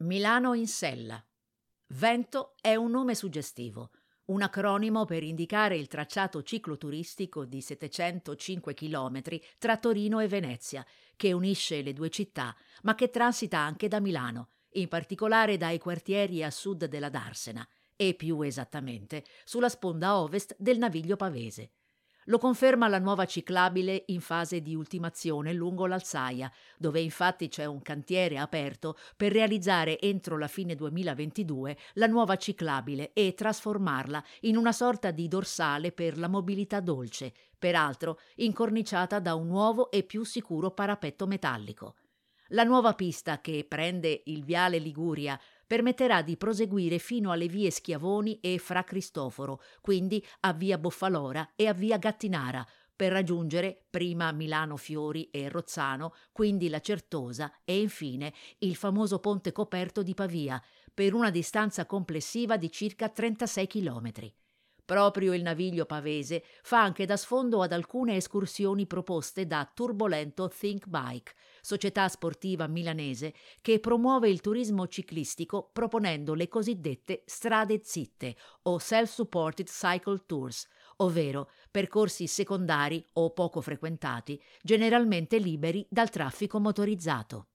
Milano in sella. Vento è un nome suggestivo, un acronimo per indicare il tracciato cicloturistico di 705 km tra Torino e Venezia, che unisce le due città, ma che transita anche da Milano, in particolare dai quartieri a sud della Darsena e più esattamente sulla sponda ovest del Naviglio Pavese. Lo conferma la nuova ciclabile in fase di ultimazione lungo l'Alzaia, dove infatti c'è un cantiere aperto per realizzare entro la fine 2022 la nuova ciclabile e trasformarla in una sorta di dorsale per la mobilità dolce, peraltro incorniciata da un nuovo e più sicuro parapetto metallico. La nuova pista che prende il viale Liguria permetterà di proseguire fino alle vie Schiavoni e Fra Cristoforo, quindi a via Boffalora e a via Gattinara, per raggiungere prima Milano Fiori e Rozzano, quindi la Certosa e infine il famoso ponte coperto di Pavia, per una distanza complessiva di circa 36 chilometri. Proprio il naviglio pavese fa anche da sfondo ad alcune escursioni proposte da Turbolento Think Bike, società sportiva milanese che promuove il turismo ciclistico proponendo le cosiddette strade zitte o self-supported cycle tours, ovvero percorsi secondari o poco frequentati, generalmente liberi dal traffico motorizzato.